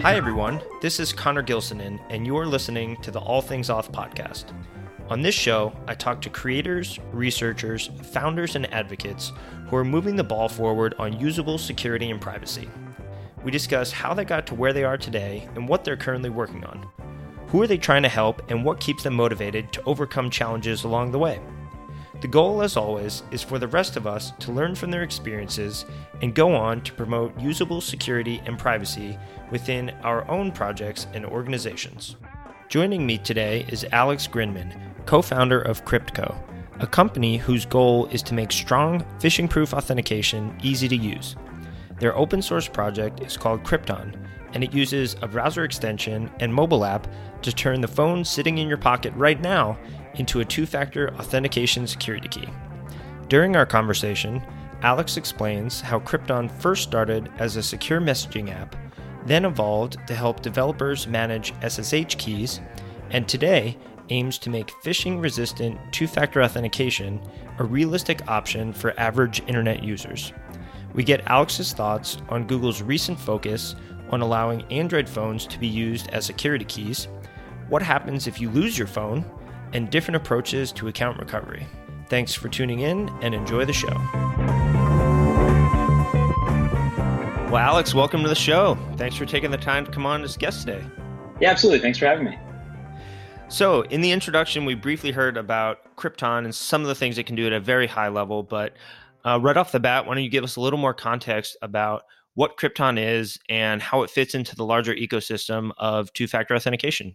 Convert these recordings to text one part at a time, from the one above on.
Hi, everyone. This is Conor Gilsenan, and you're listening to the All Things Auth podcast. On this show, I talk to creators, researchers, founders, and advocates who are moving the ball forward on usable security and privacy. We discuss how they got to where they are today and what they're currently working on. Who are they trying to help, and what keeps them motivated to overcome challenges along the way? The goal, as always, is for the rest of us to learn from their experiences and go on to promote usable security and privacy within our own projects and organizations. Joining me today is Alex Grinman, co founder of Kryptco, a company whose goal is to make strong, phishing proof authentication easy to use. Their open source project is called Krypton, and it uses a browser extension and mobile app to turn the phone sitting in your pocket right now into a two factor authentication security key. During our conversation, Alex explains how Krypton first started as a secure messaging app, then evolved to help developers manage SSH keys, and today aims to make phishing resistant two factor authentication a realistic option for average internet users. We get Alex's thoughts on Google's recent focus on allowing Android phones to be used as security keys, what happens if you lose your phone, and different approaches to account recovery. Thanks for tuning in and enjoy the show. Well, Alex, welcome to the show. Thanks for taking the time to come on as guest today. Yeah, absolutely. Thanks for having me. So, in the introduction, we briefly heard about Krypton and some of the things it can do at a very high level. But uh, right off the bat, why don't you give us a little more context about what Krypton is and how it fits into the larger ecosystem of two factor authentication?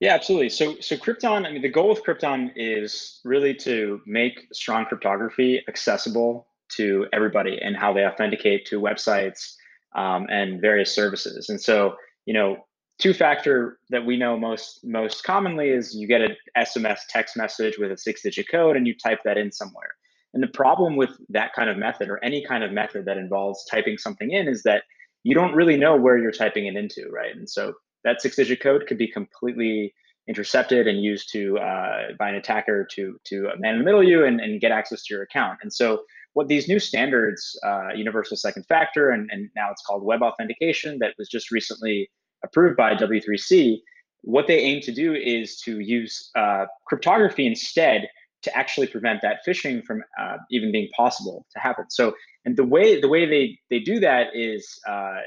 Yeah, absolutely. So, so Krypton. I mean, the goal of Krypton is really to make strong cryptography accessible to everybody and how they authenticate to websites um, and various services. And so, you know, two-factor that we know most most commonly is you get an SMS text message with a six-digit code and you type that in somewhere. And the problem with that kind of method or any kind of method that involves typing something in is that you don't really know where you're typing it into, right? And so that six-digit code could be completely intercepted and used to uh, by an attacker to to man in the middle you and, and get access to your account. And so what these new standards, uh, universal second factor, and, and now it's called web authentication, that was just recently approved by W3C, what they aim to do is to use uh, cryptography instead to actually prevent that phishing from uh, even being possible to happen. So, and the way the way they they do that is uh,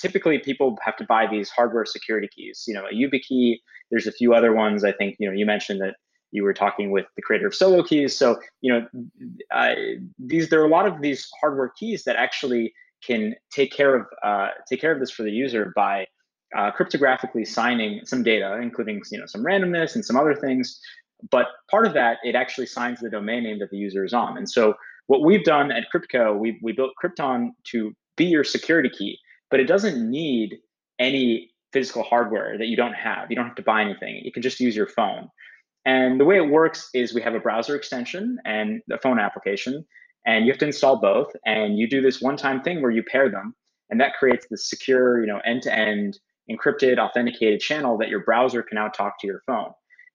typically people have to buy these hardware security keys. You know, a YubiKey. There's a few other ones. I think you know you mentioned that you were talking with the creator of Solo Keys. So you know, uh, these there are a lot of these hardware keys that actually can take care of uh, take care of this for the user by uh, cryptographically signing some data, including you know some randomness and some other things. But part of that, it actually signs the domain name that the user is on. And so what we've done at Kryptco, we we built Krypton to be your security key but it doesn't need any physical hardware that you don't have. You don't have to buy anything. You can just use your phone. And the way it works is we have a browser extension and a phone application, and you have to install both. And you do this one-time thing where you pair them, and that creates this secure, you know, end-to-end encrypted, authenticated channel that your browser can now talk to your phone.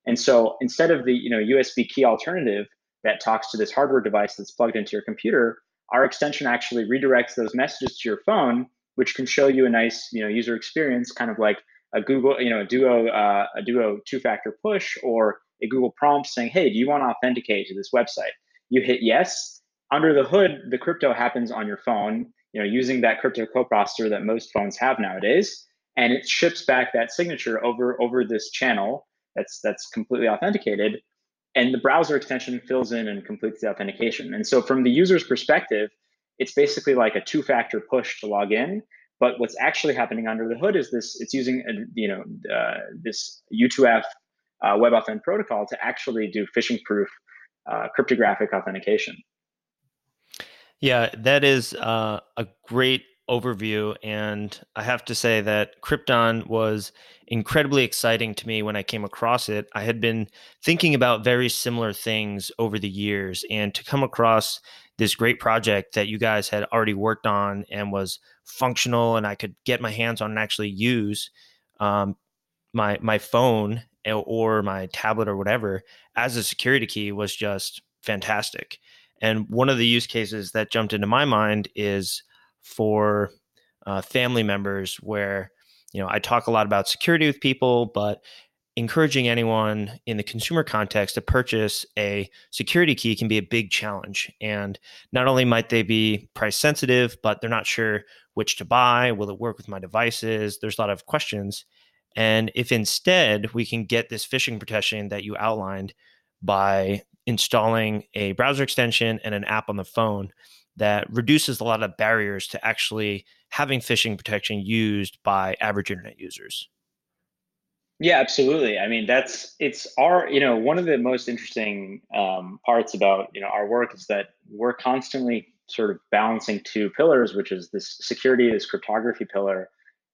And so instead of the you know USB key alternative that talks to this hardware device that's plugged into your computer, our extension actually redirects those messages to your phone which can show you a nice you know user experience, kind of like a Google you know a Duo uh, a Duo two factor push or a Google prompt saying, hey, do you want to authenticate to this website? You hit yes. Under the hood, the crypto happens on your phone, you know, using that crypto coprocessor that most phones have nowadays, and it ships back that signature over over this channel that's that's completely authenticated, and the browser extension fills in and completes the authentication. And so, from the user's perspective, it's basically like a two-factor push to log in. But what's actually happening under the hood is this: it's using a, you know uh, this U2F uh, WebAuthn protocol to actually do phishing-proof uh, cryptographic authentication. Yeah, that is uh, a great overview. And I have to say that Krypton was incredibly exciting to me when I came across it. I had been thinking about very similar things over the years, and to come across this great project that you guys had already worked on and was functional and I could get my hands on and actually use um, my my phone or my tablet or whatever as a security key was just fantastic. And one of the use cases that jumped into my mind is for uh, family members where you know i talk a lot about security with people but encouraging anyone in the consumer context to purchase a security key can be a big challenge. And not only might they be price sensitive but they're not sure which to buy. Will it work with my devices? There's a lot of questions. And if instead we can get this phishing protection that you outlined by installing a browser extension and an app on the phone that reduces a lot of barriers to actually having phishing protection used by average internet users. Yeah, absolutely. I mean, that's it's our you know one of the most interesting um, parts about you know our work is that we're constantly sort of balancing two pillars, which is this security, this cryptography pillar,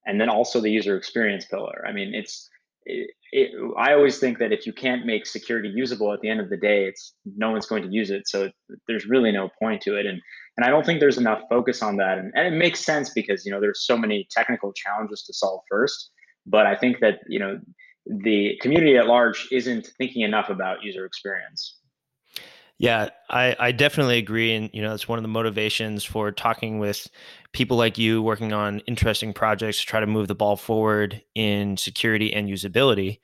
and then also the user experience pillar. I mean, it's it, it, I always think that if you can't make security usable at the end of the day, it's no one's going to use it. So there's really no point to it. And and I don't think there's enough focus on that. And, and it makes sense because you know there's so many technical challenges to solve first. But I think that you know the community at large isn't thinking enough about user experience. Yeah, I, I definitely agree. And, you know, it's one of the motivations for talking with people like you working on interesting projects to try to move the ball forward in security and usability.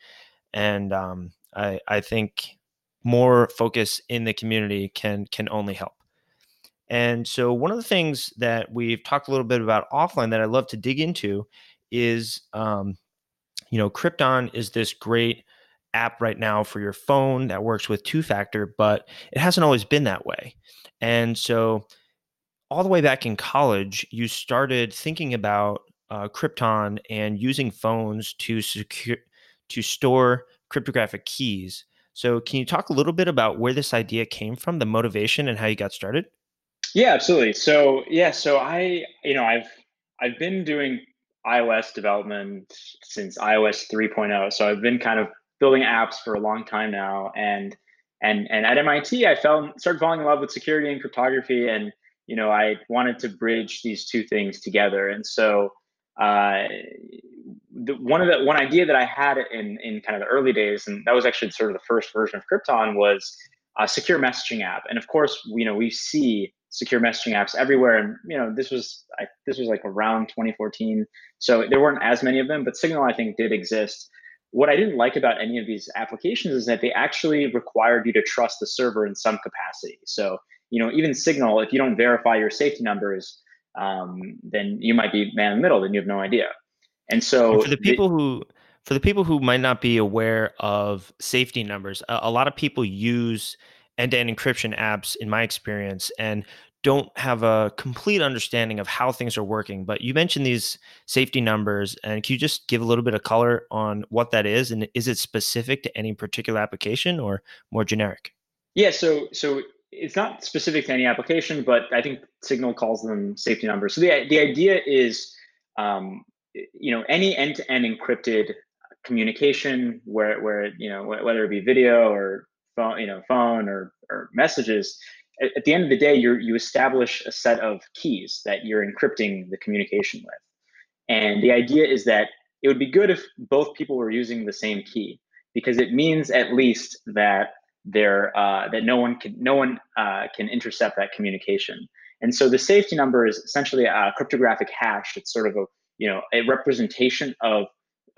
And um, I, I think more focus in the community can can only help. And so one of the things that we've talked a little bit about offline that I love to dig into is, um, you know, Krypton is this great app right now for your phone that works with two factor, but it hasn't always been that way. And so, all the way back in college, you started thinking about uh, Krypton and using phones to secure to store cryptographic keys. So, can you talk a little bit about where this idea came from, the motivation, and how you got started? Yeah, absolutely. So, yeah, so I, you know, I've I've been doing iOS development since iOS 3.0. So I've been kind of building apps for a long time now, and and and at MIT, I fell started falling in love with security and cryptography, and you know I wanted to bridge these two things together, and so. Uh, the, one of the one idea that I had in in kind of the early days, and that was actually sort of the first version of Krypton, was a secure messaging app. And of course, you know we see secure messaging apps everywhere, and you know this was I, this was like around 2014, so there weren't as many of them, but Signal I think did exist what I didn't like about any of these applications is that they actually required you to trust the server in some capacity. So, you know, even Signal, if you don't verify your safety numbers, um, then you might be man in the middle, then you have no idea. And so, and for the people the, who for the people who might not be aware of safety numbers, a, a lot of people use end-to-end encryption apps, in my experience, and don't have a complete understanding of how things are working. But you mentioned these safety numbers, and can you just give a little bit of color on what that is, and is it specific to any particular application or more generic? Yeah, so so it's not specific to any application, but I think Signal calls them safety numbers. So the the idea is, um, you know, any end-to-end encrypted communication, where where you know whether it be video or phone, you know, phone or or messages at the end of the day, you you establish a set of keys that you're encrypting the communication with. And the idea is that it would be good if both people were using the same key because it means at least that there uh, that no one can no one uh, can intercept that communication. And so the safety number is essentially a cryptographic hash. It's sort of a you know a representation of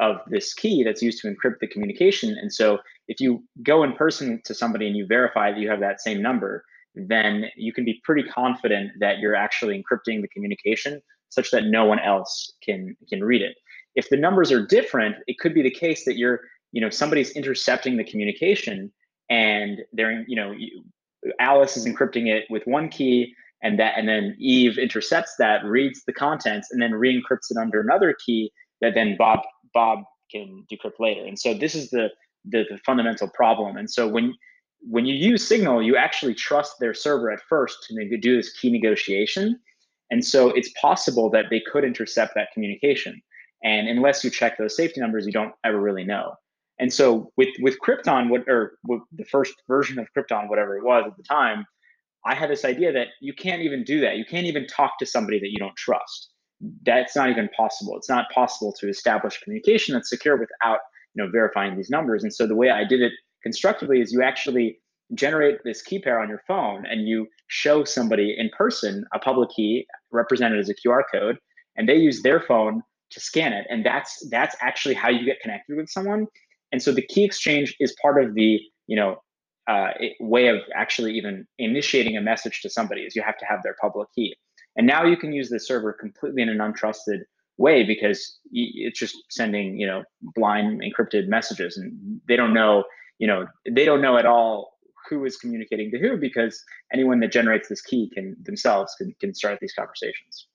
of this key that's used to encrypt the communication. And so if you go in person to somebody and you verify that you have that same number, then you can be pretty confident that you're actually encrypting the communication such that no one else can can read it. If the numbers are different, it could be the case that you're, you know, somebody's intercepting the communication and they're, you know, Alice is encrypting it with one key and that and then Eve intercepts that, reads the contents and then re-encrypts it under another key that then Bob Bob can decrypt later. And so this is the the, the fundamental problem. And so when when you use Signal, you actually trust their server at first to do this key negotiation. And so it's possible that they could intercept that communication. And unless you check those safety numbers, you don't ever really know. And so with with Krypton, what or with the first version of Krypton, whatever it was at the time, I had this idea that you can't even do that. You can't even talk to somebody that you don't trust. That's not even possible. It's not possible to establish communication that's secure without you know verifying these numbers. And so the way I did it constructively is you actually generate this key pair on your phone and you show somebody in person a public key represented as a QR code, and they use their phone to scan it, and that's that's actually how you get connected with someone. And so the key exchange is part of the you know uh, way of actually even initiating a message to somebody is you have to have their public key. And now you can use the server completely in an untrusted way because it's just sending you know blind encrypted messages and they don't know you know they don't know at all who is communicating to who because anyone that generates this key can themselves can, can start these conversations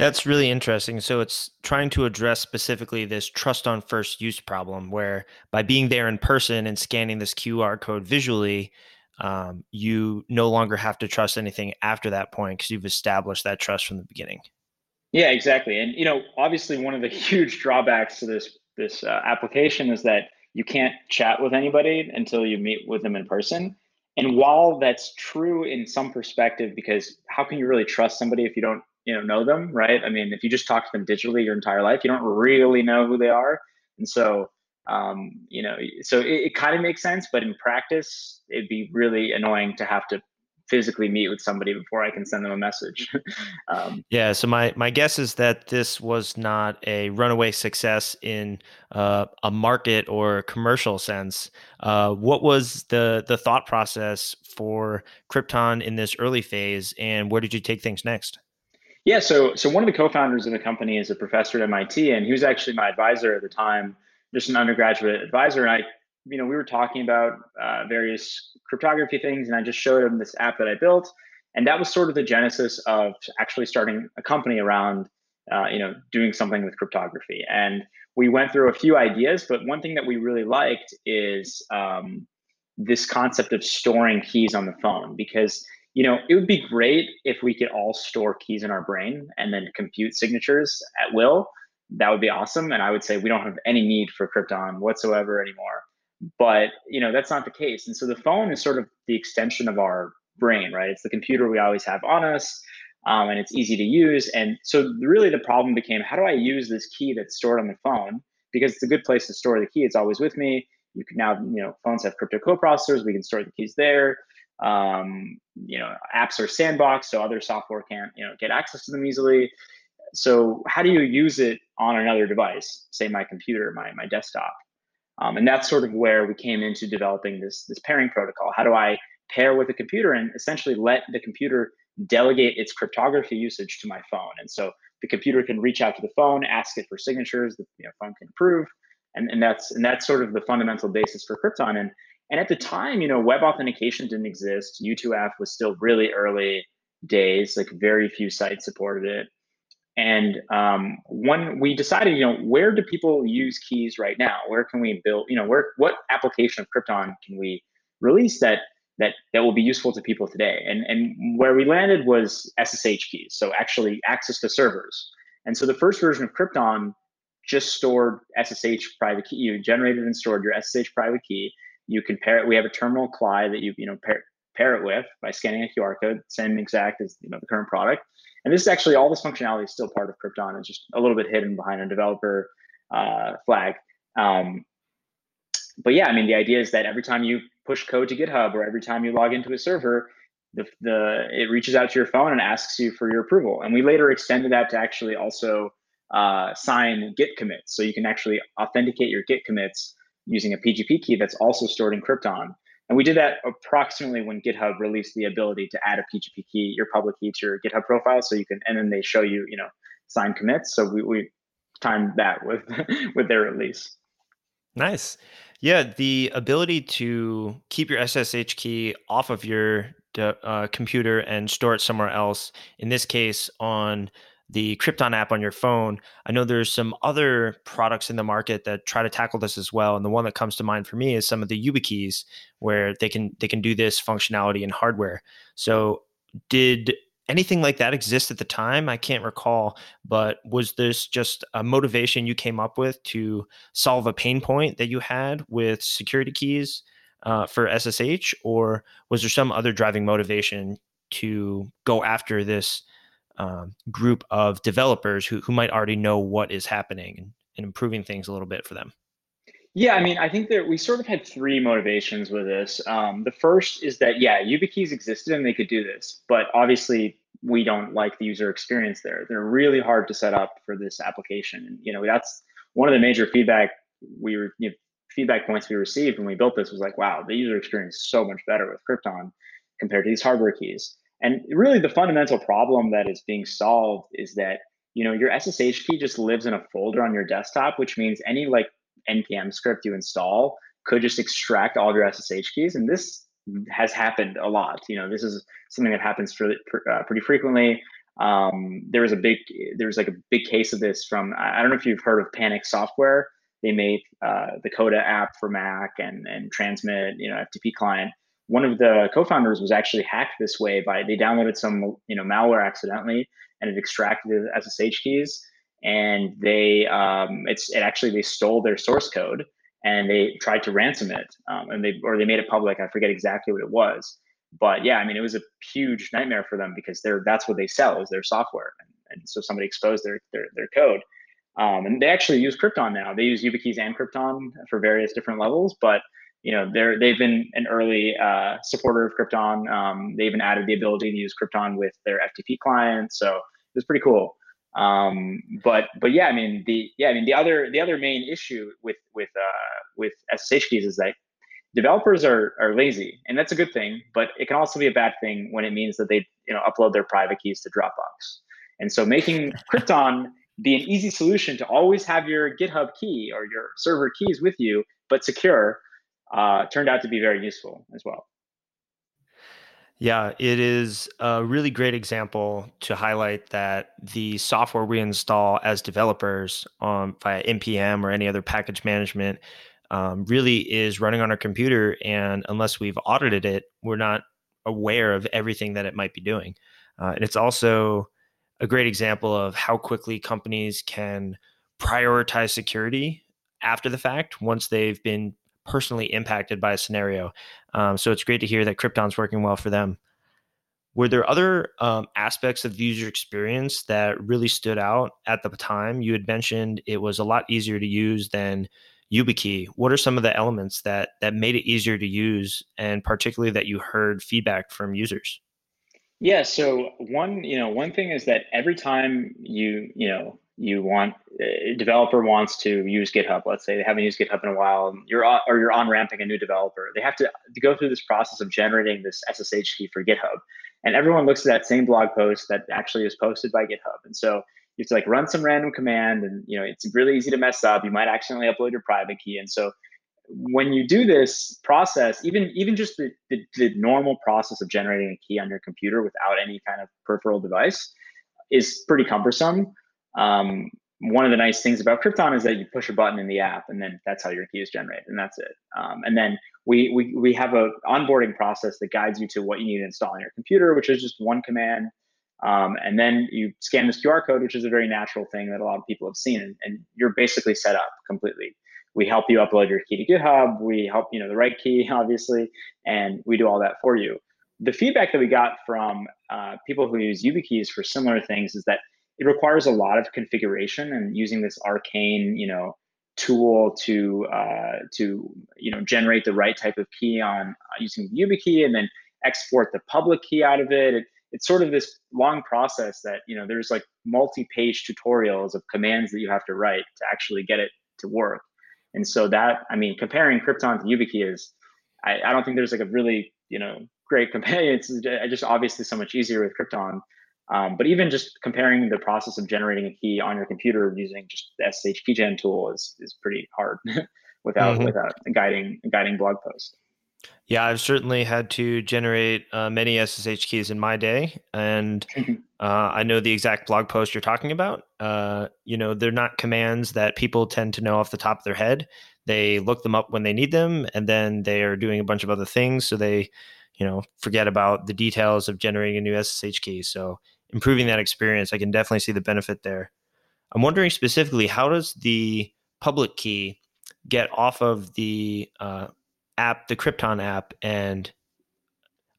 that's really interesting. So it's trying to address specifically this trust on first use problem, where by being there in person and scanning this QR code visually, um, you no longer have to trust anything after that point because you've established that trust from the beginning. Yeah, exactly. And you know, obviously, one of the huge drawbacks to this this uh, application is that you can't chat with anybody until you meet with them in person. And while that's true in some perspective, because how can you really trust somebody if you don't you know know them, right? I mean, if you just talk to them digitally your entire life, you don't really know who they are. And so, um, you know, so it, it kind of makes sense, but in practice, it'd be really annoying to have to physically meet with somebody before I can send them a message. um, yeah. So my my guess is that this was not a runaway success in uh, a market or commercial sense. Uh, what was the the thought process for Krypton in this early phase, and where did you take things next? Yeah, so so one of the co-founders of the company is a professor at MIT, and he was actually my advisor at the time, just an undergraduate advisor. And I, you know, we were talking about uh, various cryptography things, and I just showed him this app that I built, and that was sort of the genesis of actually starting a company around, uh, you know, doing something with cryptography. And we went through a few ideas, but one thing that we really liked is um, this concept of storing keys on the phone because you know, it would be great if we could all store keys in our brain and then compute signatures at will. That would be awesome. And I would say we don't have any need for Krypton whatsoever anymore. But you know, that's not the case. And so the phone is sort of the extension of our brain, right? It's the computer we always have on us. Um, and it's easy to use. And so really the problem became how do I use this key that's stored on the phone? Because it's a good place to store the key. It's always with me. You can now, you know, phones have crypto coprocessors. We can store the keys there um, you know apps are sandboxed so other software can't you know get access to them easily so how do you use it on another device say my computer my, my desktop um, and that's sort of where we came into developing this this pairing protocol how do i pair with a computer and essentially let the computer delegate its cryptography usage to my phone and so the computer can reach out to the phone ask it for signatures the you know, phone can approve and, and that's and that's sort of the fundamental basis for Krypton. And and at the time, you know, web authentication didn't exist. U2F was still really early days, like very few sites supported it. And um, when we decided, you know, where do people use keys right now? Where can we build, you know, where what application of Krypton can we release that that that will be useful to people today? And and where we landed was SSH keys, so actually access to servers. And so the first version of Krypton just stored SSH private key. You generated and stored your SSH private key, you can pair it. We have a terminal CLI that you you know pair, pair it with by scanning a QR code, same exact as you know the current product. And this is actually all this functionality is still part of Krypton. It's just a little bit hidden behind a developer uh, flag. Um, but yeah, I mean, the idea is that every time you push code to GitHub or every time you log into a server, the, the it reaches out to your phone and asks you for your approval. And we later extended that to actually also uh, sign Git commits, so you can actually authenticate your Git commits using a PGP key that's also stored in Krypton. And we did that approximately when GitHub released the ability to add a PGP key, your public key to your GitHub profile. So you can, and then they show you, you know, sign commits. So we, we timed that with, with their release. Nice. Yeah. The ability to keep your SSH key off of your uh, computer and store it somewhere else, in this case on the Krypton app on your phone. I know there's some other products in the market that try to tackle this as well, and the one that comes to mind for me is some of the YubiKeys, where they can they can do this functionality in hardware. So, did anything like that exist at the time? I can't recall, but was this just a motivation you came up with to solve a pain point that you had with security keys uh, for SSH, or was there some other driving motivation to go after this? Um, group of developers who, who might already know what is happening and, and improving things a little bit for them. Yeah, I mean, I think that we sort of had three motivations with this. Um, the first is that yeah, YubiKeys existed and they could do this, but obviously we don't like the user experience there. They're really hard to set up for this application. And you know, that's one of the major feedback we were you know, feedback points we received when we built this was like, wow, the user experience is so much better with Krypton compared to these hardware keys. And really, the fundamental problem that is being solved is that you know your SSH key just lives in a folder on your desktop, which means any like npm script you install could just extract all of your SSH keys, and this has happened a lot. You know, this is something that happens for, uh, pretty frequently. Um, there was a big, there was like a big case of this from I don't know if you've heard of Panic Software. They made uh, the Coda app for Mac and and Transmit, you know, FTP client. One of the co-founders was actually hacked this way by they downloaded some you know malware accidentally and it extracted SSH keys. And they um, it's it actually they stole their source code and they tried to ransom it um, and they or they made it public. I forget exactly what it was. But yeah i mean it was a huge nightmare for them because they're that's what they sell is their software. And, and so somebody exposed their their, their code. Um, and they actually use krypton now. They use YubiKeys and krypton for various different levels but you know they're they've been an early uh, supporter of krypton um, they even added the ability to use krypton with their ftp client so it was pretty cool um, but but yeah, I mean the yeah I mean the other the other main issue with with uh, with SSH keys is that developers are are lazy, and that's a good thing. But it can also be a bad thing when it means that they you know upload their private keys to Dropbox. And so making Krypton be an easy solution to always have your GitHub key or your server keys with you, but secure, uh, turned out to be very useful as well. Yeah, it is a really great example to highlight that the software we install as developers um, via npm or any other package management um, really is running on our computer, and unless we've audited it, we're not aware of everything that it might be doing. Uh, and it's also a great example of how quickly companies can prioritize security after the fact once they've been personally impacted by a scenario. Um, so it's great to hear that Krypton's working well for them. Were there other um, aspects of the user experience that really stood out at the time? You had mentioned it was a lot easier to use than YubiKey. What are some of the elements that that made it easier to use, and particularly that you heard feedback from users? Yeah. So one, you know, one thing is that every time you, you know, you want a developer wants to use GitHub. Let's say they haven't used GitHub in a while, you're on, or you're on ramping a new developer. They have to, to go through this process of generating this SSH key for GitHub, and everyone looks at that same blog post that actually is posted by GitHub. And so you have to like run some random command, and you know it's really easy to mess up. You might accidentally upload your private key, and so when you do this process, even even just the, the, the normal process of generating a key on your computer without any kind of peripheral device is pretty cumbersome. Um, one of the nice things about Krypton is that you push a button in the app, and then that's how your key is generated, and that's it. Um, and then we, we we have a onboarding process that guides you to what you need to install on your computer, which is just one command. Um, and then you scan this QR code, which is a very natural thing that a lot of people have seen, and, and you're basically set up completely. We help you upload your key to GitHub. We help you know the right key, obviously, and we do all that for you. The feedback that we got from uh, people who use YubiKeys for similar things is that it requires a lot of configuration and using this arcane, you know, tool to uh, to you know generate the right type of key on uh, using the YubiKey and then export the public key out of it. it. It's sort of this long process that you know there's like multi-page tutorials of commands that you have to write to actually get it to work. And so that I mean, comparing Krypton to YubiKey is I, I don't think there's like a really you know great companion. It's just obviously so much easier with Krypton. Um, but even just comparing the process of generating a key on your computer using just the SSH keygen tool is is pretty hard without mm-hmm. without a guiding a guiding blog post. Yeah, I've certainly had to generate uh, many SSH keys in my day, and uh, I know the exact blog post you're talking about. Uh, you know, they're not commands that people tend to know off the top of their head. They look them up when they need them, and then they are doing a bunch of other things, so they, you know, forget about the details of generating a new SSH key. So improving that experience, I can definitely see the benefit there. I'm wondering specifically, how does the public key get off of the uh, app, the Krypton app, and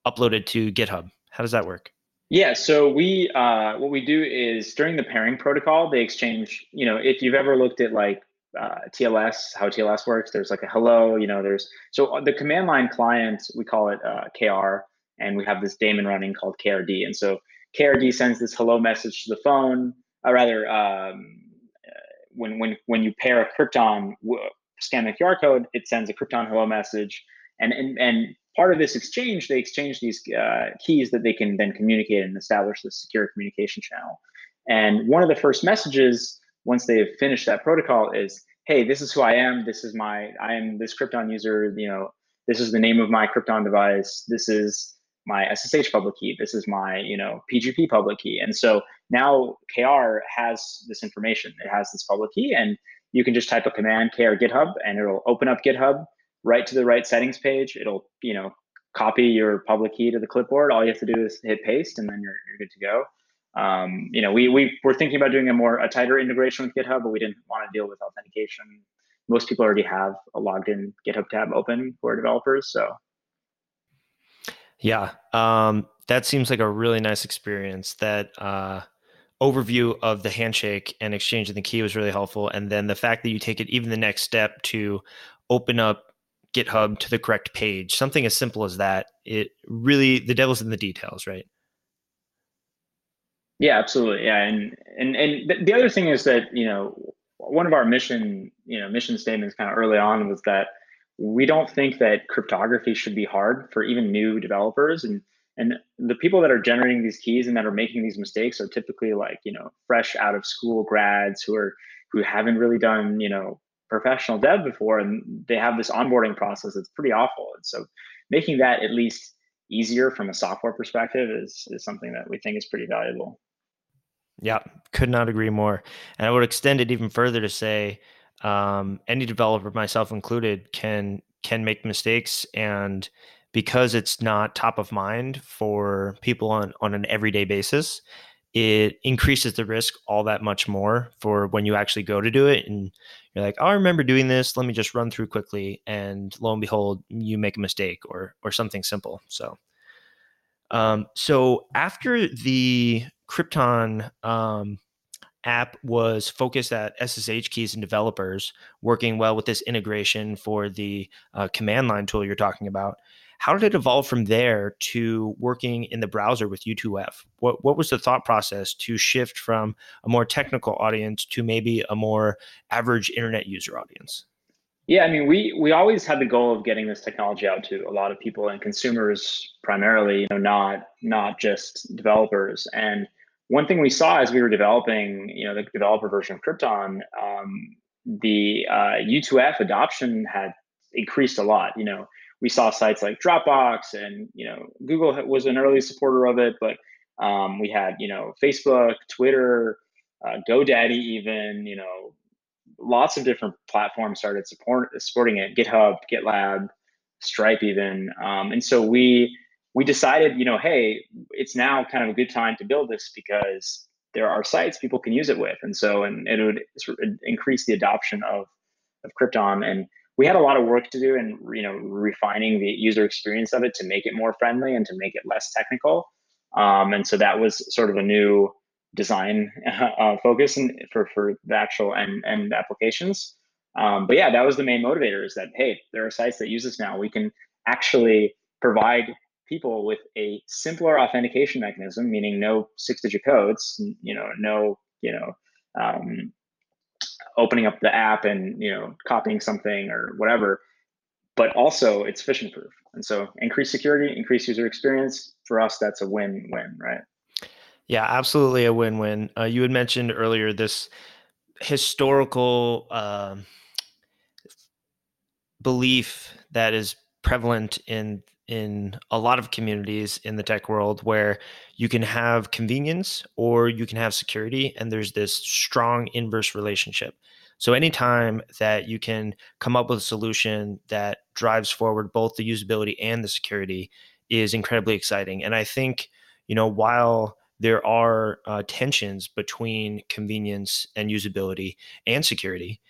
uploaded to GitHub? How does that work? Yeah, so we uh, what we do is during the pairing protocol, they exchange. You know, if you've ever looked at like uh, TLS, how TLS works. There's like a hello, you know, there's so the command line client, we call it uh, KR, and we have this daemon running called KRD. And so KRD sends this hello message to the phone, or rather, um, when, when, when you pair a Krypton, scan the QR code, it sends a Krypton hello message. And, and, and part of this exchange, they exchange these uh, keys that they can then communicate and establish this secure communication channel. And one of the first messages, once they've finished that protocol, is, "Hey, this is who I am. This is my. I am this Krypton user. You know, this is the name of my Krypton device. This is my SSH public key. This is my, you know, PGP public key." And so now KR has this information. It has this public key, and you can just type a command KR GitHub, and it'll open up GitHub right to the right settings page. It'll, you know, copy your public key to the clipboard. All you have to do is hit paste, and then you're, you're good to go um, you know, we we were thinking about doing a more a tighter integration with GitHub, but we didn't want to deal with authentication. Most people already have a logged in GitHub tab open for developers, so yeah, um, that seems like a really nice experience. That uh, overview of the handshake and exchanging the key was really helpful, and then the fact that you take it even the next step to open up GitHub to the correct page, something as simple as that. It really the devil's in the details, right? Yeah, absolutely. Yeah, and and and the other thing is that you know one of our mission you know mission statements kind of early on was that we don't think that cryptography should be hard for even new developers. And and the people that are generating these keys and that are making these mistakes are typically like you know fresh out of school grads who are who haven't really done you know professional dev before. And they have this onboarding process that's pretty awful. And so making that at least easier from a software perspective is is something that we think is pretty valuable. Yeah, could not agree more. And I would extend it even further to say um, any developer, myself included, can can make mistakes, and because it's not top of mind for people on on an everyday basis, it increases the risk all that much more for when you actually go to do it and you're like, oh, I remember doing this. Let me just run through quickly, and lo and behold, you make a mistake or or something simple. So, um, so after the Krypton um, app was focused at SSH keys and developers, working well with this integration for the uh, command line tool you're talking about. How did it evolve from there to working in the browser with U2F? What what was the thought process to shift from a more technical audience to maybe a more average internet user audience? Yeah, I mean, we we always had the goal of getting this technology out to a lot of people and consumers primarily, you know, not not just developers. And one thing we saw as we were developing, you know, the developer version of Krypton, um, the uh, U2F adoption had increased a lot. You know, we saw sites like Dropbox and you know Google was an early supporter of it, but um, we had you know Facebook, Twitter, uh, GoDaddy, even you know lots of different platforms started support, supporting it. GitHub, GitLab, Stripe, even, um, and so we we decided, you know, hey, it's now kind of a good time to build this because there are sites people can use it with, and so and it would increase the adoption of of Krypton. And we had a lot of work to do, and you know, refining the user experience of it to make it more friendly and to make it less technical. Um, and so that was sort of a new design uh, focus and for for the actual end end applications. Um, but yeah, that was the main motivator: is that hey, there are sites that use this now. We can actually provide people with a simpler authentication mechanism, meaning no six-digit codes, you know, no, you know, um, opening up the app and you know copying something or whatever, but also it's phishing proof. And so increased security, increased user experience. For us, that's a win-win, right? Yeah, absolutely a win-win. Uh, you had mentioned earlier this historical uh, belief that is prevalent in in a lot of communities in the tech world where you can have convenience or you can have security and there's this strong inverse relationship. So anytime that you can come up with a solution that drives forward both the usability and the security is incredibly exciting. And i think you know while there are uh, tensions between convenience and usability and security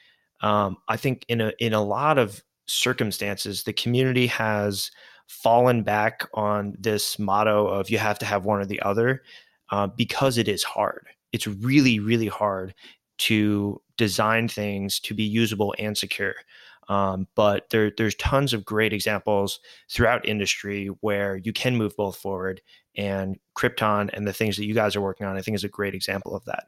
um, i think in a in a lot of circumstances the community has fallen back on this motto of you have to have one or the other uh, because it is hard. It's really, really hard to design things to be usable and secure. Um, but there, there's tons of great examples throughout industry where you can move both forward. And Krypton and the things that you guys are working on, I think, is a great example of that.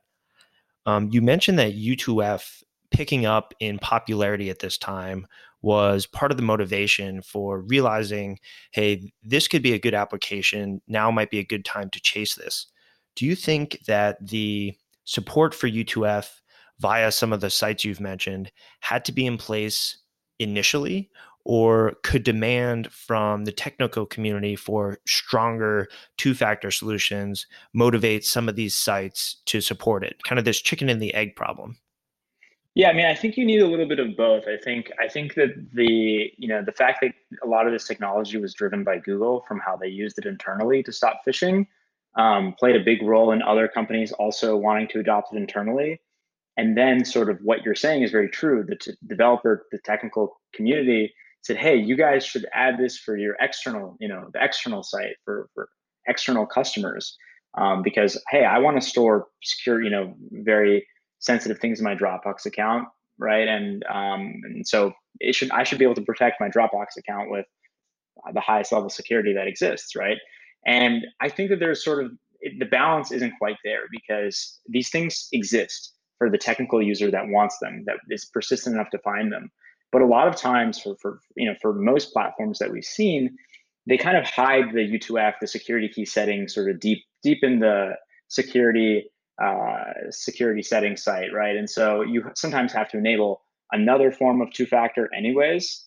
Um, you mentioned that U2F picking up in popularity at this time was part of the motivation for realizing, hey, this could be a good application. Now might be a good time to chase this. Do you think that the support for U2F via some of the sites you've mentioned had to be in place initially, or could demand from the technical community for stronger two factor solutions motivate some of these sites to support it? Kind of this chicken and the egg problem. Yeah, I mean, I think you need a little bit of both. I think I think that the you know the fact that a lot of this technology was driven by Google from how they used it internally to stop phishing um, played a big role in other companies also wanting to adopt it internally. And then, sort of what you're saying is very true. The t- developer, the technical community said, "Hey, you guys should add this for your external, you know, the external site for for external customers, um, because hey, I want to store secure, you know, very sensitive things in my Dropbox account, right? And um, and so it should I should be able to protect my Dropbox account with the highest level security that exists, right? And I think that there's sort of the balance isn't quite there because these things exist for the technical user that wants them, that is persistent enough to find them. But a lot of times, for, for you know, for most platforms that we've seen, they kind of hide the U2F, the security key settings, sort of deep deep in the security uh, security setting site, right? And so you sometimes have to enable another form of two factor, anyways,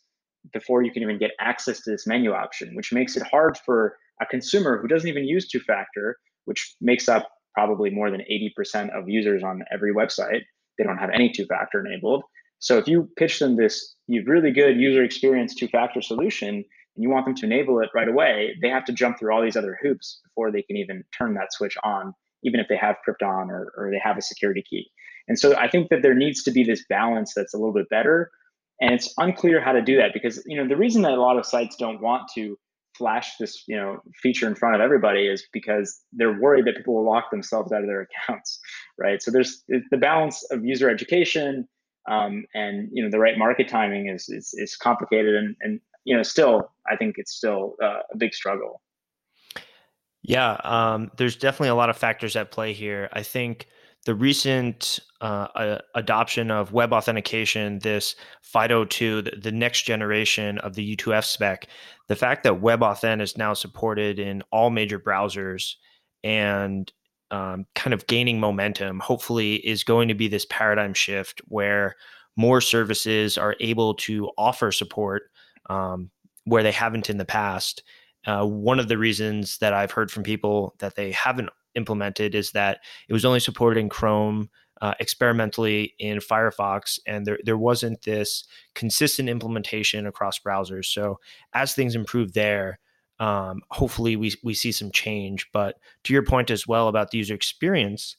before you can even get access to this menu option, which makes it hard for a consumer who doesn't even use two factor, which makes up probably more than 80% of users on every website. They don't have any two factor enabled. So if you pitch them this really good user experience two factor solution and you want them to enable it right away, they have to jump through all these other hoops before they can even turn that switch on even if they have Krypton or, or they have a security key. And so I think that there needs to be this balance that's a little bit better. And it's unclear how to do that because you know the reason that a lot of sites don't want to flash this you know feature in front of everybody is because they're worried that people will lock themselves out of their accounts, right? So there's the balance of user education um, and you know the right market timing is is, is complicated and and you know still I think it's still uh, a big struggle. Yeah, um, there's definitely a lot of factors at play here. I think the recent uh, adoption of web authentication, this FIDO2, the, next generation of the U2F spec, the fact that WebAuthn is now supported in all major browsers and um, kind of gaining momentum, hopefully, is going to be this paradigm shift where more services are able to offer support um, where they haven't in the past uh, one of the reasons that I've heard from people that they haven't implemented is that it was only supported in Chrome, uh, experimentally in Firefox, and there there wasn't this consistent implementation across browsers. So as things improve there, um, hopefully we we see some change. But to your point as well about the user experience,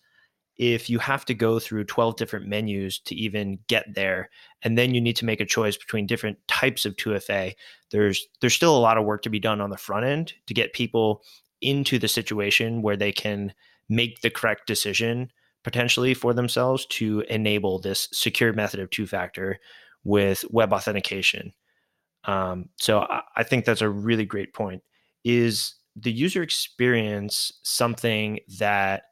if you have to go through 12 different menus to even get there and then you need to make a choice between different types of 2fa there's there's still a lot of work to be done on the front end to get people into the situation where they can make the correct decision potentially for themselves to enable this secure method of two factor with web authentication. Um, so I, I think that's a really great point. Is the user experience something that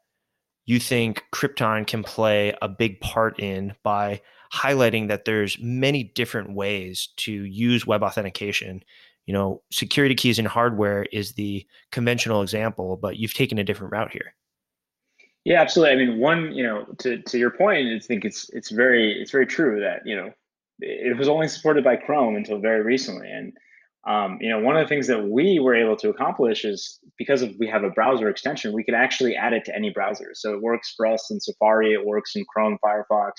you think Krypton can play a big part in by highlighting that there's many different ways to use web authentication. You know, security keys in hardware is the conventional example, but you've taken a different route here. Yeah, absolutely. I mean, one, you know, to, to your point, I think it's it's very it's very true that you know it was only supported by Chrome until very recently, and um, you know, one of the things that we were able to accomplish is because of, we have a browser extension, we can actually add it to any browser. So it works for us in Safari, it works in Chrome, Firefox,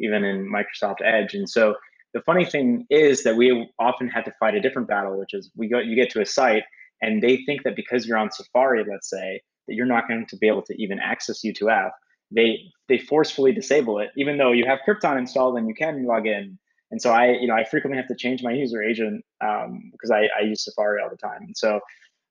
even in Microsoft Edge. And so the funny thing is that we often had to fight a different battle, which is we go, you get to a site and they think that because you're on Safari, let's say, that you're not going to be able to even access U2F. They they forcefully disable it, even though you have Krypton installed and you can log in and so I, you know, I frequently have to change my user agent um, because I, I use Safari all the time. And so,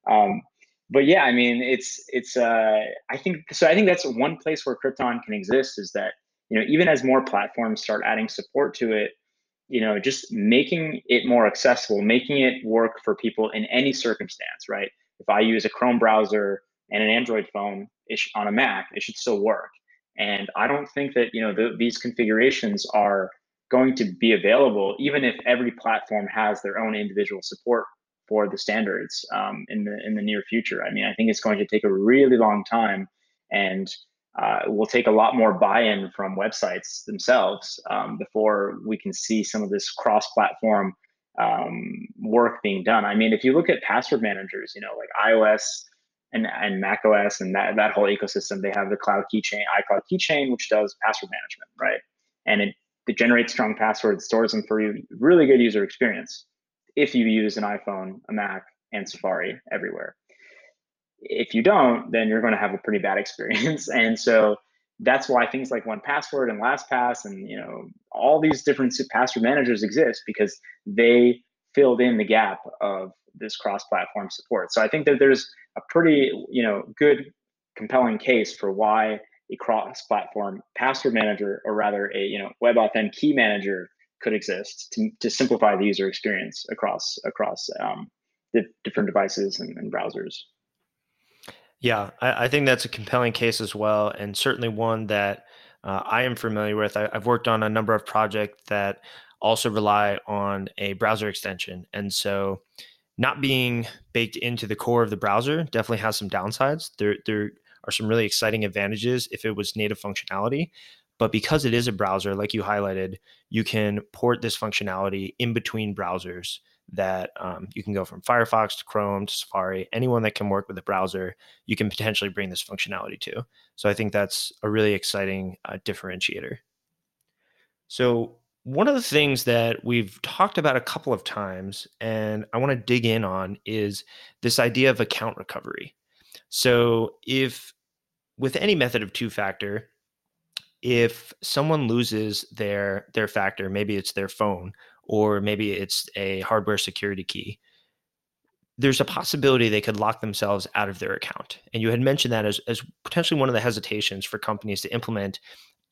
um, but yeah, I mean, it's it's. Uh, I think so. I think that's one place where Krypton can exist is that you know, even as more platforms start adding support to it, you know, just making it more accessible, making it work for people in any circumstance, right? If I use a Chrome browser and an Android phone on a Mac, it should still work. And I don't think that you know the, these configurations are going to be available, even if every platform has their own individual support for the standards um, in the in the near future. I mean, I think it's going to take a really long time, and uh, will take a lot more buy-in from websites themselves um, before we can see some of this cross-platform um, work being done. I mean, if you look at password managers, you know, like iOS and, and Mac OS and that, that whole ecosystem, they have the cloud keychain, iCloud keychain, which does password management, right? And it, it generates strong passwords, stores them for you, really good user experience if you use an iPhone, a Mac, and Safari everywhere. If you don't, then you're going to have a pretty bad experience. And so that's why things like 1Password and LastPass and you know all these different password managers exist because they filled in the gap of this cross-platform support. So I think that there's a pretty you know good compelling case for why a cross-platform password manager or rather a you know WebAuthn key manager could exist to, to simplify the user experience across across um, the different devices and, and browsers. Yeah, I, I, think that's a compelling case as well, and certainly one that uh, I am familiar with. I, I've worked on a number of projects that also rely on a browser extension, and so not being baked into the core of the browser definitely has some downsides. There, there are some really exciting advantages if it was native functionality, but because it is a browser, like you highlighted, you can port this functionality in between browsers that um, you can go from Firefox to Chrome to Safari, anyone that can work with a browser, you can potentially bring this functionality to. So I think that's a really exciting uh, differentiator. So, one of the things that we've talked about a couple of times and I want to dig in on is this idea of account recovery. So, if with any method of two factor, if someone loses their their factor, maybe it's their phone or maybe it's a hardware security key, there's a possibility they could lock themselves out of their account. And you had mentioned that as, as potentially one of the hesitations for companies to implement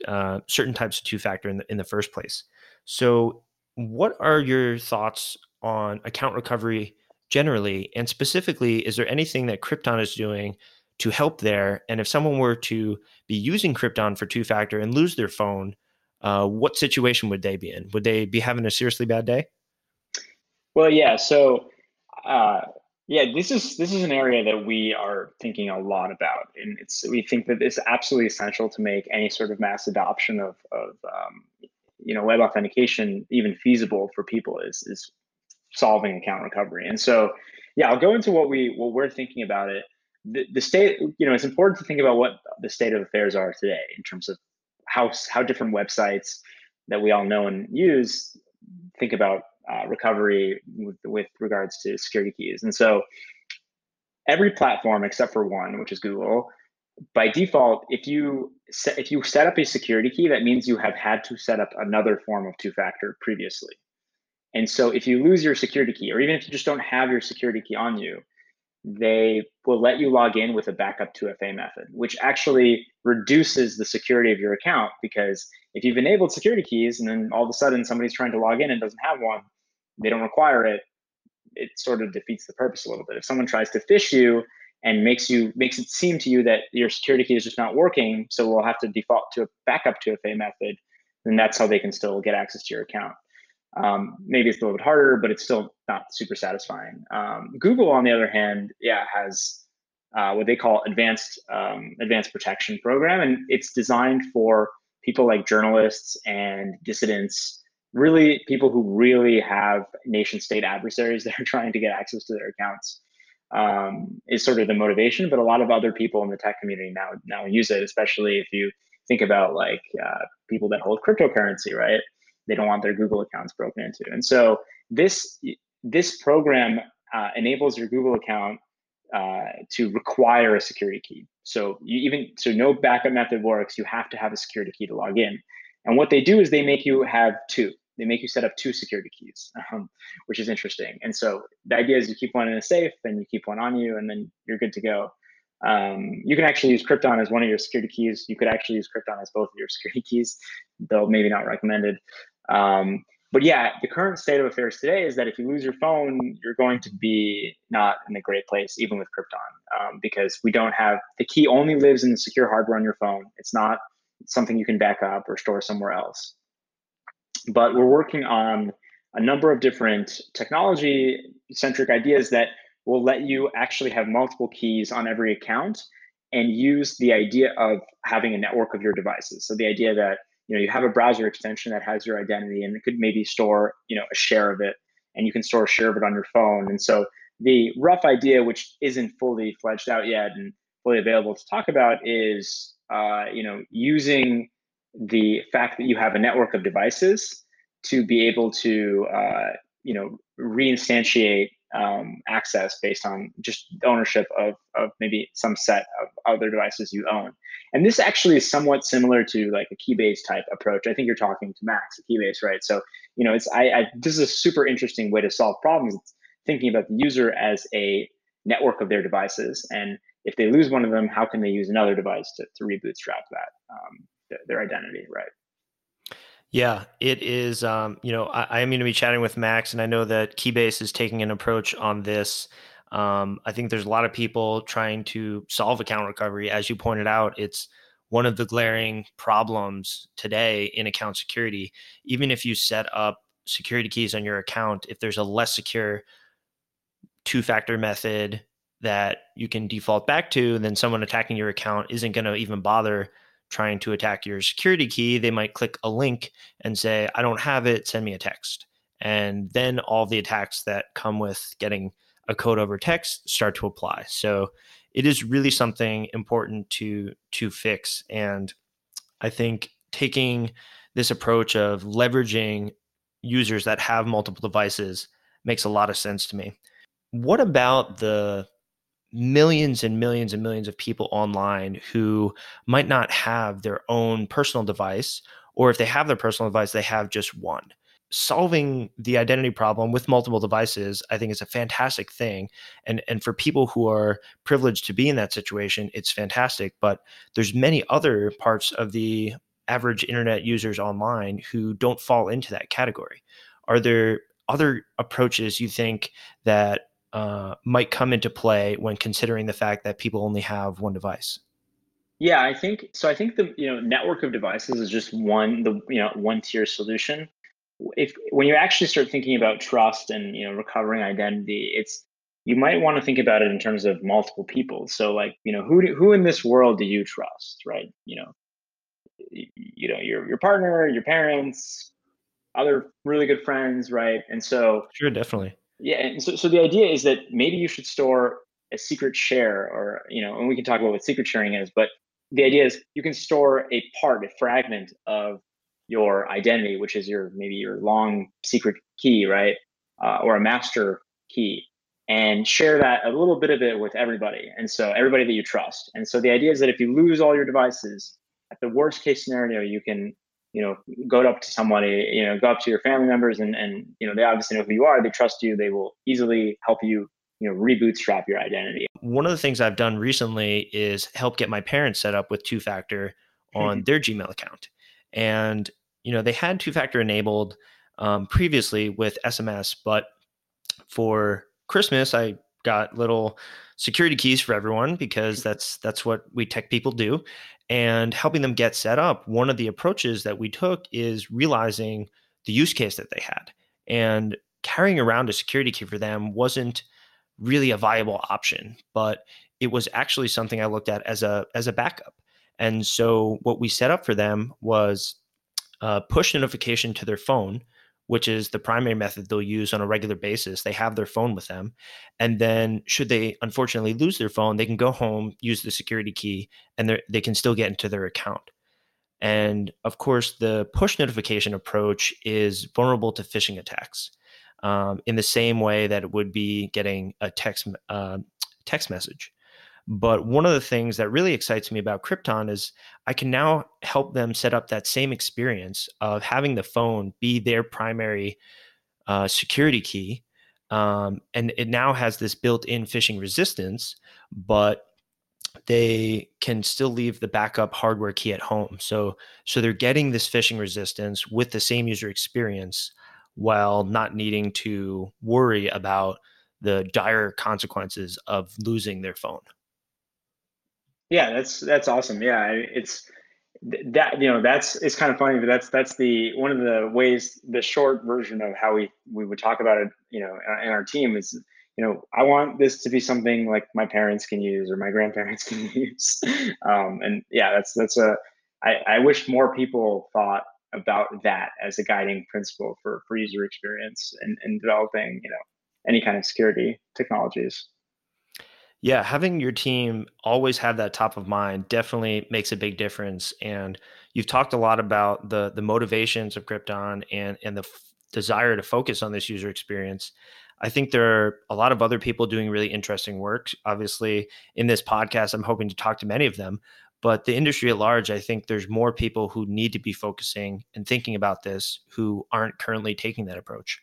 uh, certain types of two factor in the, in the first place. So, what are your thoughts on account recovery generally? And specifically, is there anything that Krypton is doing to help there? And if someone were to be using Krypton for two factor and lose their phone, uh, what situation would they be in? Would they be having a seriously bad day? Well, yeah. So, uh, yeah, this is this is an area that we are thinking a lot about, and it's we think that it's absolutely essential to make any sort of mass adoption of of um, you know web authentication even feasible for people is is solving account recovery. And so, yeah, I'll go into what we what we're thinking about it. The, the state, you know, it's important to think about what the state of affairs are today in terms of how how different websites that we all know and use think about uh, recovery with, with regards to security keys. And so every platform except for one, which is Google, by default, if you set, if you set up a security key, that means you have had to set up another form of two-factor previously. And so if you lose your security key, or even if you just don't have your security key on you, they will let you log in with a backup 2FA method, which actually reduces the security of your account because if you've enabled security keys and then all of a sudden somebody's trying to log in and doesn't have one, they don't require it, it sort of defeats the purpose a little bit. If someone tries to phish you and makes you makes it seem to you that your security key is just not working, so we'll have to default to a backup 2FA method, then that's how they can still get access to your account. Um, maybe it's a little bit harder, but it's still not super satisfying. Um, Google, on the other hand, yeah, has uh, what they call advanced um, advanced protection program, and it's designed for people like journalists and dissidents, really people who really have nation state adversaries that are trying to get access to their accounts. Um, is sort of the motivation, but a lot of other people in the tech community now now use it, especially if you think about like uh, people that hold cryptocurrency, right? They don't want their Google accounts broken into. And so this this program uh, enables your Google account uh, to require a security key. So you even so no backup method works. You have to have a security key to log in. And what they do is they make you have two. They make you set up two security keys, um, which is interesting. And so the idea is you keep one in a safe, and you keep one on you, and then you're good to go. Um, you can actually use Krypton as one of your security keys. You could actually use Krypton as both of your security keys, though maybe not recommended. Um, but yeah, the current state of affairs today is that if you lose your phone, you're going to be not in a great place, even with Krypton, um, because we don't have the key only lives in the secure hardware on your phone. It's not something you can back up or store somewhere else. But we're working on a number of different technology centric ideas that will let you actually have multiple keys on every account and use the idea of having a network of your devices. So the idea that you know you have a browser extension that has your identity and it could maybe store you know a share of it and you can store a share of it on your phone. And so the rough idea, which isn't fully fledged out yet and fully available to talk about, is uh, you know using the fact that you have a network of devices to be able to uh, you know reinstantiate um, access based on just ownership of, of maybe some set of other devices you own. And this actually is somewhat similar to like a Keybase type approach. I think you're talking to Max at Keybase, right? So, you know, it's I, I this is a super interesting way to solve problems. It's thinking about the user as a network of their devices. And if they lose one of them, how can they use another device to, to rebootstrap that, um, their, their identity, right? Yeah, it is. Um, you know, I, I, am going to be chatting with Max, and I know that Keybase is taking an approach on this. Um, I think there's a lot of people trying to solve account recovery. As you pointed out, it's one of the glaring problems today in account security. Even if you set up security keys on your account, if there's a less secure two factor method that you can default back to, then someone attacking your account isn't going to even bother trying to attack your security key, they might click a link and say, I don't have it, send me a text. And then all the attacks that come with getting a code over text start to apply. So it is really something important to to fix. And I think taking this approach of leveraging users that have multiple devices makes a lot of sense to me. What about the millions and millions and millions of people online who might not have their own personal device, or if they have their personal device, they have just one. Solving the identity problem with multiple devices, I think, is a fantastic thing. And and for people who are privileged to be in that situation, it's fantastic. But there's many other parts of the average internet users online who don't fall into that category. Are there other approaches you think that uh, might come into play when considering the fact that people only have one device? Yeah, I think so. I think the you know network of devices is just one the you know one tier solution. If when you actually start thinking about trust and you know recovering identity, it's you might want to think about it in terms of multiple people. So like you know who do, who in this world do you trust, right? You know, you, you know your your partner, your parents, other really good friends, right? And so sure, definitely yeah, and so so the idea is that maybe you should store a secret share, or you know, and we can talk about what secret sharing is, but the idea is you can store a part, a fragment of your identity, which is your maybe your long secret key, right, uh, or a master key, and share that a little bit of it with everybody, and so everybody that you trust. And so the idea is that if you lose all your devices, at the worst case scenario, you can you know, go up to somebody, you know, go up to your family members and, and, you know, they obviously know who you are. They trust you. They will easily help you, you know, rebootstrap your identity. One of the things I've done recently is help get my parents set up with two factor on mm-hmm. their Gmail account. And, you know, they had two factor enabled um, previously with SMS, but for Christmas, I got little security keys for everyone because mm-hmm. that's that's what we tech people do and helping them get set up one of the approaches that we took is realizing the use case that they had and carrying around a security key for them wasn't really a viable option but it was actually something i looked at as a as a backup and so what we set up for them was a push notification to their phone which is the primary method they'll use on a regular basis. They have their phone with them. And then, should they unfortunately lose their phone, they can go home, use the security key, and they can still get into their account. And of course, the push notification approach is vulnerable to phishing attacks um, in the same way that it would be getting a text, uh, text message. But one of the things that really excites me about Krypton is I can now help them set up that same experience of having the phone be their primary uh, security key. Um, and it now has this built in phishing resistance, but they can still leave the backup hardware key at home. So so they're getting this phishing resistance with the same user experience while not needing to worry about the dire consequences of losing their phone. Yeah, that's that's awesome. Yeah, it's that you know that's it's kind of funny, but that's that's the one of the ways the short version of how we we would talk about it. You know, in our team is you know I want this to be something like my parents can use or my grandparents can use. Um, and yeah, that's that's a I, I wish more people thought about that as a guiding principle for for user experience and, and developing you know any kind of security technologies. Yeah, having your team always have that top of mind definitely makes a big difference. And you've talked a lot about the the motivations of Krypton and and the f- desire to focus on this user experience. I think there are a lot of other people doing really interesting work. Obviously, in this podcast, I'm hoping to talk to many of them. But the industry at large, I think there's more people who need to be focusing and thinking about this who aren't currently taking that approach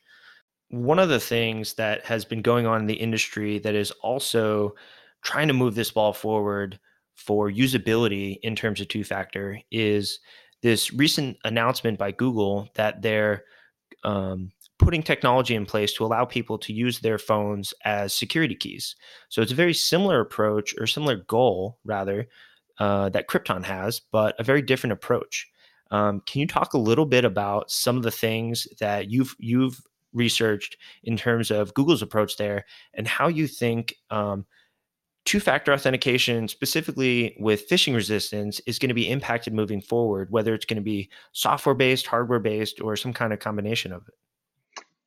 one of the things that has been going on in the industry that is also trying to move this ball forward for usability in terms of two factor is this recent announcement by Google that they're um, putting technology in place to allow people to use their phones as security keys. So it's a very similar approach or similar goal, rather, uh, that Krypton has, but a very different approach. Um, can you talk a little bit about some of the things that you've you've researched in terms of Google's approach there and how you think um, two factor authentication, specifically with phishing resistance, is going to be impacted moving forward, whether it's going to be software based, hardware based, or some kind of combination of it.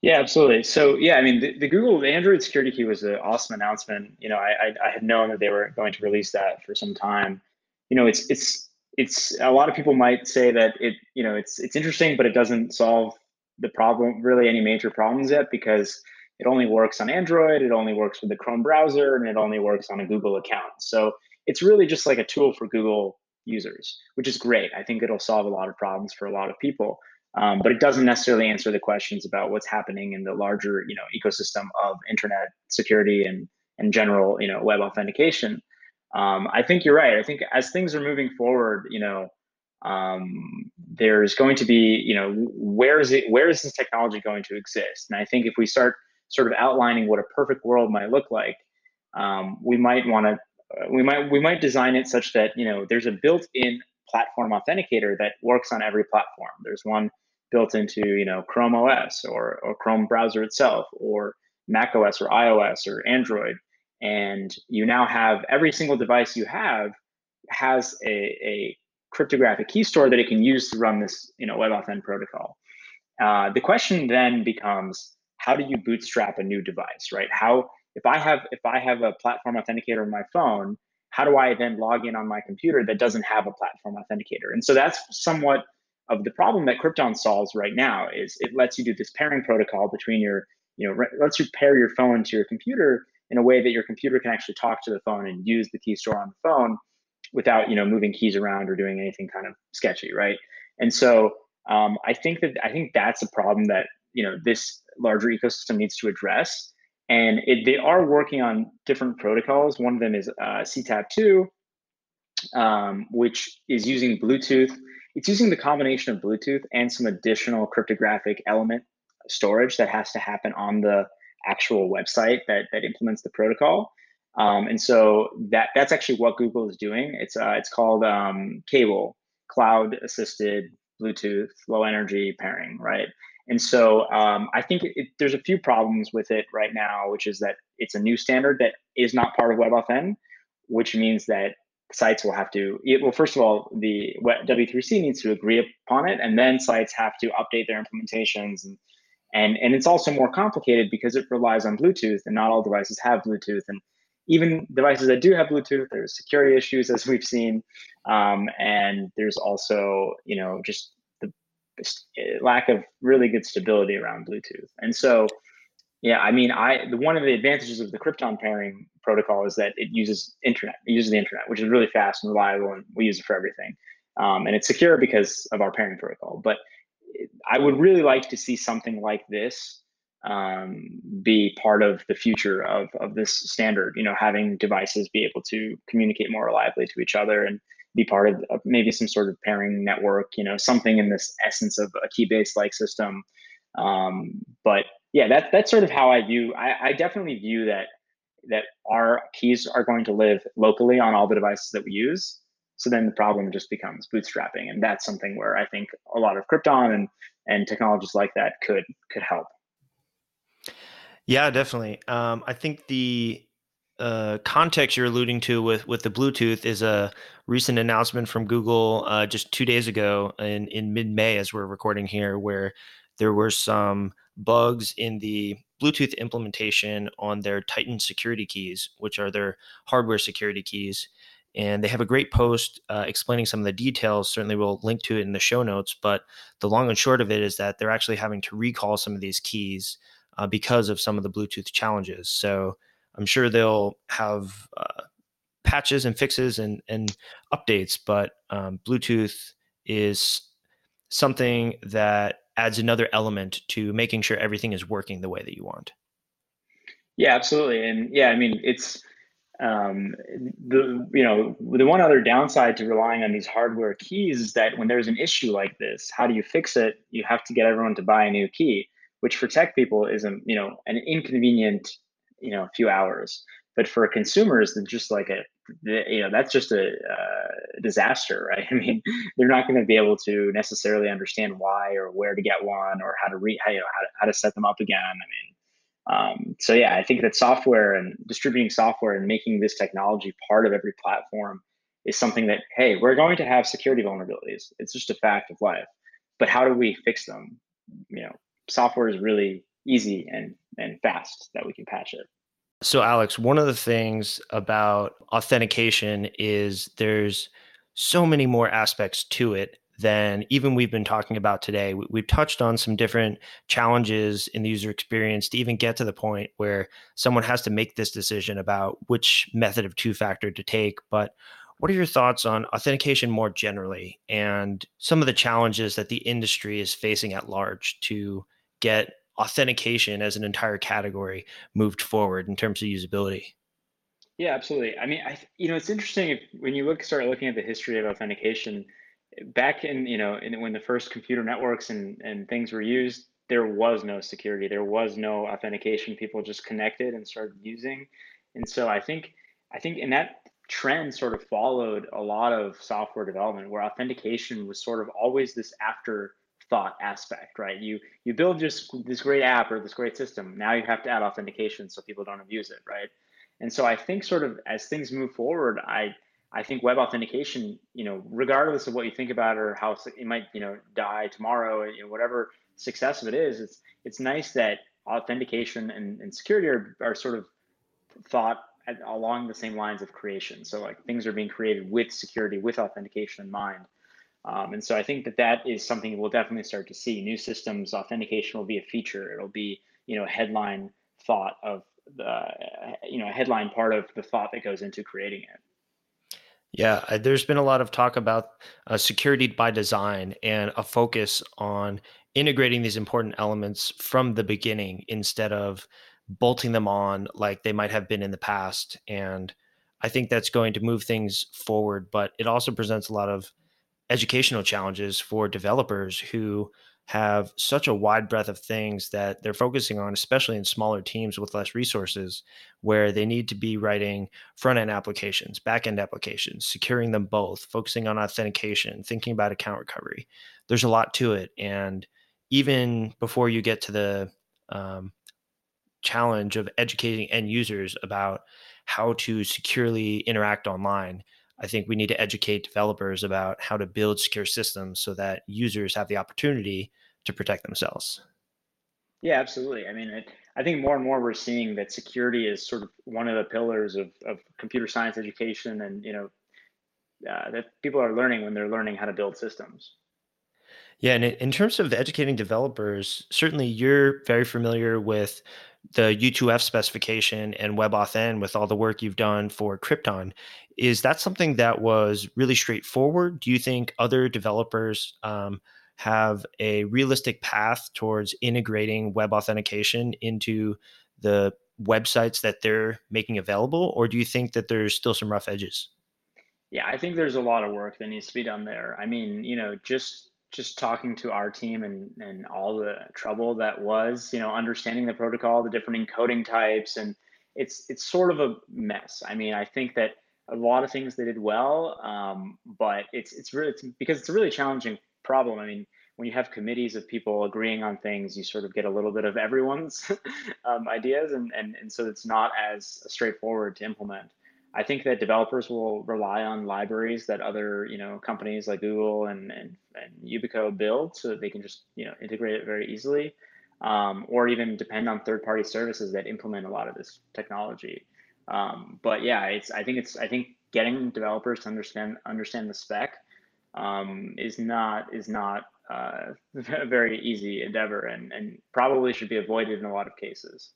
Yeah, absolutely. So yeah, I mean, the, the Google Android security key was an awesome announcement. You know, I, I, I had known that they were going to release that for some time. You know, it's it's it's a lot of people might say that it you know it's it's interesting, but it doesn't solve the problem, really any major problems yet, because it only works on Android, it only works with the Chrome browser, and it only works on a Google account. So it's really just like a tool for Google users, which is great. I think it'll solve a lot of problems for a lot of people. Um, but it doesn't necessarily answer the questions about what's happening in the larger, you know, ecosystem of internet security and and general, you know, web authentication. Um, I think you're right. I think as things are moving forward, you know, um, there's going to be you know where is it where is this technology going to exist? And i think if we start sort of outlining what a perfect world might look like um, we might want to we might we might design it such that you know there's a built-in platform authenticator that works on every platform. There's one built into you know chrome os or, or chrome browser itself or mac os or ios or android. And you now have every single device you have has a, a cryptographic key store that it can use to run this you know WebAuthn protocol. Uh, the question then becomes how do you bootstrap a new device, right? How if I have if I have a platform authenticator on my phone, how do I then log in on my computer that doesn't have a platform authenticator? And so that's somewhat of the problem that Krypton solves right now is it lets you do this pairing protocol between your you know lets you pair your phone to your computer in a way that your computer can actually talk to the phone and use the key store on the phone without you know moving keys around or doing anything kind of sketchy, right? And so um, I think that I think that's a problem that you know this larger ecosystem needs to address. And it, they are working on different protocols. One of them is uh, CTAP2, um, which is using Bluetooth. It's using the combination of Bluetooth and some additional cryptographic element storage that has to happen on the actual website that, that implements the protocol. Um, and so that that's actually what Google is doing. It's uh, it's called um, caBLE Cloud Assisted Bluetooth Low Energy Pairing, right? And so um, I think it, it, there's a few problems with it right now, which is that it's a new standard that is not part of WebAuthn, which means that sites will have to. It, well, first of all, the W3C needs to agree upon it, and then sites have to update their implementations and and and it's also more complicated because it relies on Bluetooth, and not all devices have Bluetooth, and even devices that do have Bluetooth, there's security issues as we've seen, um, and there's also you know just the lack of really good stability around Bluetooth. And so, yeah, I mean, I the, one of the advantages of the Krypton pairing protocol is that it uses internet, it uses the internet, which is really fast and reliable, and we use it for everything. Um, and it's secure because of our pairing protocol. But I would really like to see something like this um, be part of the future of, of this standard. You know, having devices be able to communicate more reliably to each other and be part of, maybe some sort of pairing network. You know, something in this essence of a Keybase like system. Um, but yeah, that that's sort of how I view. I, I definitely view that that our keys are going to live locally on all the devices that we use. So then the problem just becomes bootstrapping, and that's something where I think a lot of Krypton and and technologies like that could could help. Yeah, definitely. Um, I think the uh, context you're alluding to with with the Bluetooth is a recent announcement from Google uh, just two days ago in in mid May, as we're recording here, where there were some bugs in the Bluetooth implementation on their Titan security keys, which are their hardware security keys. And they have a great post uh, explaining some of the details. Certainly, we'll link to it in the show notes. But the long and short of it is that they're actually having to recall some of these keys uh, because of some of the Bluetooth challenges. So I'm sure they'll have uh, patches and fixes and, and updates, but um, Bluetooth is something that adds another element to making sure everything is working the way that you want. Yeah, absolutely. And yeah, I mean, it's um, the you know the one other downside to relying on these hardware keys is that when there's an issue like this, how do you fix it? You have to get everyone to buy a new key, which for tech people is a you know an inconvenient you know few hours. But for consumers, it's just like a you know that's just a uh, disaster right? I mean they're not going to be able to necessarily understand why or where to get one or how to read how, you know, how, to, how to set them up again. I mean um, so yeah i think that software and distributing software and making this technology part of every platform is something that hey we're going to have security vulnerabilities. It's just a fact of life. But how do we fix them? You know software is really easy and and fast that we can patch it so, Alex, one of the things about authentication is there's so many more aspects to it than even we've been talking about today. We've touched on some different challenges in the user experience to even get to the point where someone has to make this decision about which method of two factor to take. But what are your thoughts on authentication more generally and some of the challenges that the industry is facing at large to get authentication as an entire category moved forward in terms of usability? Yeah, absolutely. I mean, I you know, it's interesting if, when you look start looking at the history of authentication. Back in you know, in, when the first computer networks and and things were used, there was no security, there was no authentication. People just connected and started using, and so I think I think in that trend sort of followed a lot of software development where authentication was sort of always this after thought aspect, right? You you build just this great app or this great system. Now you have to add authentication so people don't abuse it, right? And so I think sort of as things move forward, I I think web authentication, you know, regardless of what you think about or how it might, you know, die tomorrow, you know, whatever success of it is, it's it's nice that authentication and, and security are, are sort of thought along the same lines of creation. So like things are being created with security, with authentication in mind. Um, and so I think that that is something we'll definitely start to see. New systems authentication will be a feature. It'll be you know a headline thought of the you know headline part of the thought that goes into creating it. Yeah, there's been a lot of talk about uh, security by design and a focus on integrating these important elements from the beginning instead of bolting them on like they might have been in the past. And I think that's going to move things forward, but it also presents a lot of educational challenges for developers who have such a wide breadth of things that they're focusing on, especially in smaller teams with less resources, where they need to be writing front end applications, back end applications, securing them both, focusing on authentication, thinking about account recovery. There's a lot to it. And even before you get to the um, challenge of educating end users about how to securely interact online, I think we need to educate developers about how to build secure systems so that users have the opportunity to protect themselves. Yeah, absolutely. I mean, it, I think more and more we're seeing that security is sort of one of the pillars of, of computer science education, and you know uh, that people are learning when they're learning how to build systems. Yeah, and in terms of educating developers, certainly you're very familiar with the U2F specification and WebAuthn with all the work you've done for Krypton. Is that something that was really straightforward? Do you think other developers um, have a realistic path towards integrating web authentication into the websites that they're making available, or do you think that there's still some rough edges? Yeah, I think there's a lot of work that needs to be done there. I mean, you know, just just talking to our team and and all the trouble that was, you know, understanding the protocol, the different encoding types, and it's it's sort of a mess. I mean, I think that a lot of things they did well, um, but it's it's really it's, because it's a really challenging problem. I mean, when you have committees of people agreeing on things, you sort of get a little bit of everyone's um, ideas, and, and and so it's not as straightforward to implement. I think that developers will rely on libraries that other you know companies like Google and and, and Yubico build, so that they can just you know integrate it very easily, um, or even depend on third-party services that implement a lot of this technology. Um, but yeah, it's I think it's I think getting developers to understand understand the spec um, is not is not uh, a very easy endeavor, and and probably should be avoided in a lot of cases.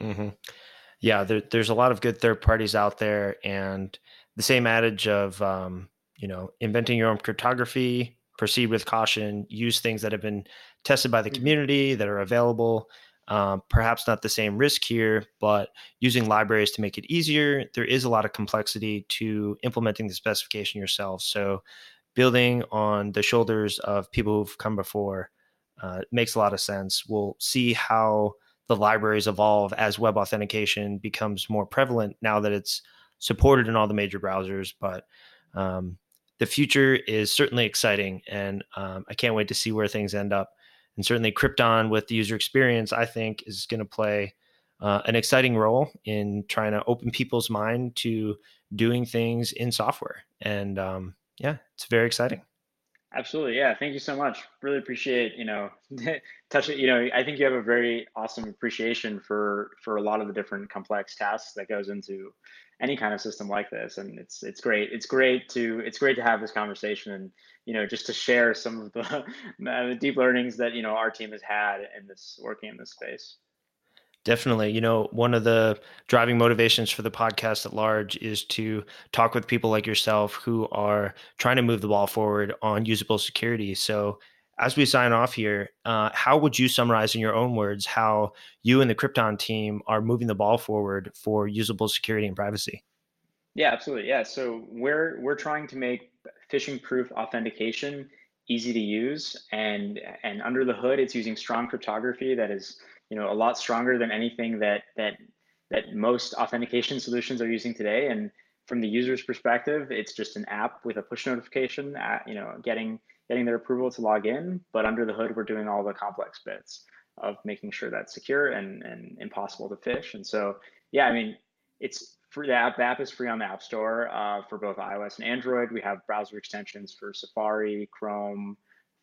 Mm-hmm yeah, there, there's a lot of good third parties out there, and the same adage of um, you know inventing your own cryptography, proceed with caution, use things that have been tested by the mm-hmm. community that are available. Um, perhaps not the same risk here, but using libraries to make it easier. There is a lot of complexity to implementing the specification yourself. So, building on the shoulders of people who've come before uh, makes a lot of sense. We'll see how the libraries evolve as web authentication becomes more prevalent now that it's supported in all the major browsers. But um, the future is certainly exciting, and um, I can't wait to see where things end up. And certainly, Krypton with the user experience, I think, is going to play uh, an exciting role in trying to open people's mind to doing things in software. And um, yeah, it's very exciting. Absolutely. Yeah. Thank you so much. Really appreciate, you know, touch it. You know, I think you have a very awesome appreciation for, for a lot of the different complex tasks that goes into any kind of system like this. And it's, it's great. It's great to, it's great to have this conversation and, you know, just to share some of the, uh, the deep learnings that, you know, our team has had in this working in this space. Definitely. You know, one of the driving motivations for the podcast at large is to talk with people like yourself who are trying to move the ball forward on usable security. So, as we sign off here, uh, how would you summarize in your own words how you and the Krypton team are moving the ball forward for usable security and privacy? Yeah, absolutely. Yeah. So we're we're trying to make phishing proof authentication easy to use and and under the hood it's using strong cryptography that is you know a lot stronger than anything that that that most authentication solutions are using today. And from the user's perspective, it's just an app with a push notification, at, you know, getting getting their approval to log in. But under the hood, we're doing all the complex bits of making sure that's secure and and impossible to phish. And so, yeah, I mean, it's free. The app, the app is free on the App Store uh, for both iOS and Android. We have browser extensions for Safari, Chrome,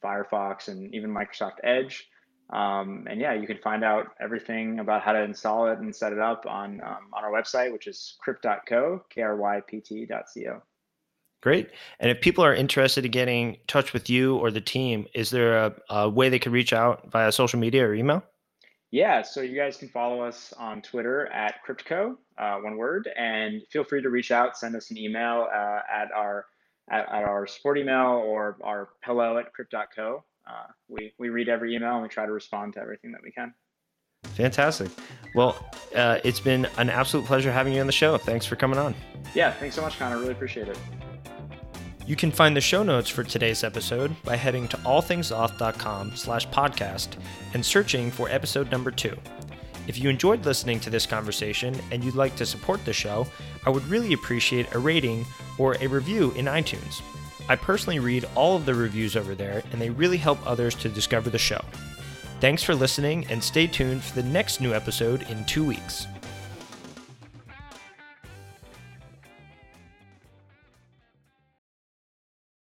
Firefox, and even Microsoft Edge. Um, and yeah, you can find out everything about how to install it and set it up on um, on our website, which is krypt.co, k-r-y-p-t.co. Great. And if people are interested in getting in touch with you or the team, is there a, a way they could reach out via social media or email? Yeah, so you guys can follow us on Twitter at Kryptco, uh, one word, and feel free to reach out, send us an email uh, at our at, at, our support email or our hello at krypt.co uh, we we read every email and we try to respond to everything that we can. Fantastic. Well, uh, it's been an absolute pleasure having you on the show. Thanks for coming on. Yeah, thanks so much, Conor. Really appreciate it. You can find the show notes for today's episode by heading to allthingsauth.com slash podcast and searching for episode number two. If you enjoyed listening to this conversation and you'd like to support the show, I would really appreciate a rating or a review in iTunes. I personally read all of the reviews over there, and they really help others to discover the show. Thanks for listening, and stay tuned for the next new episode in two weeks.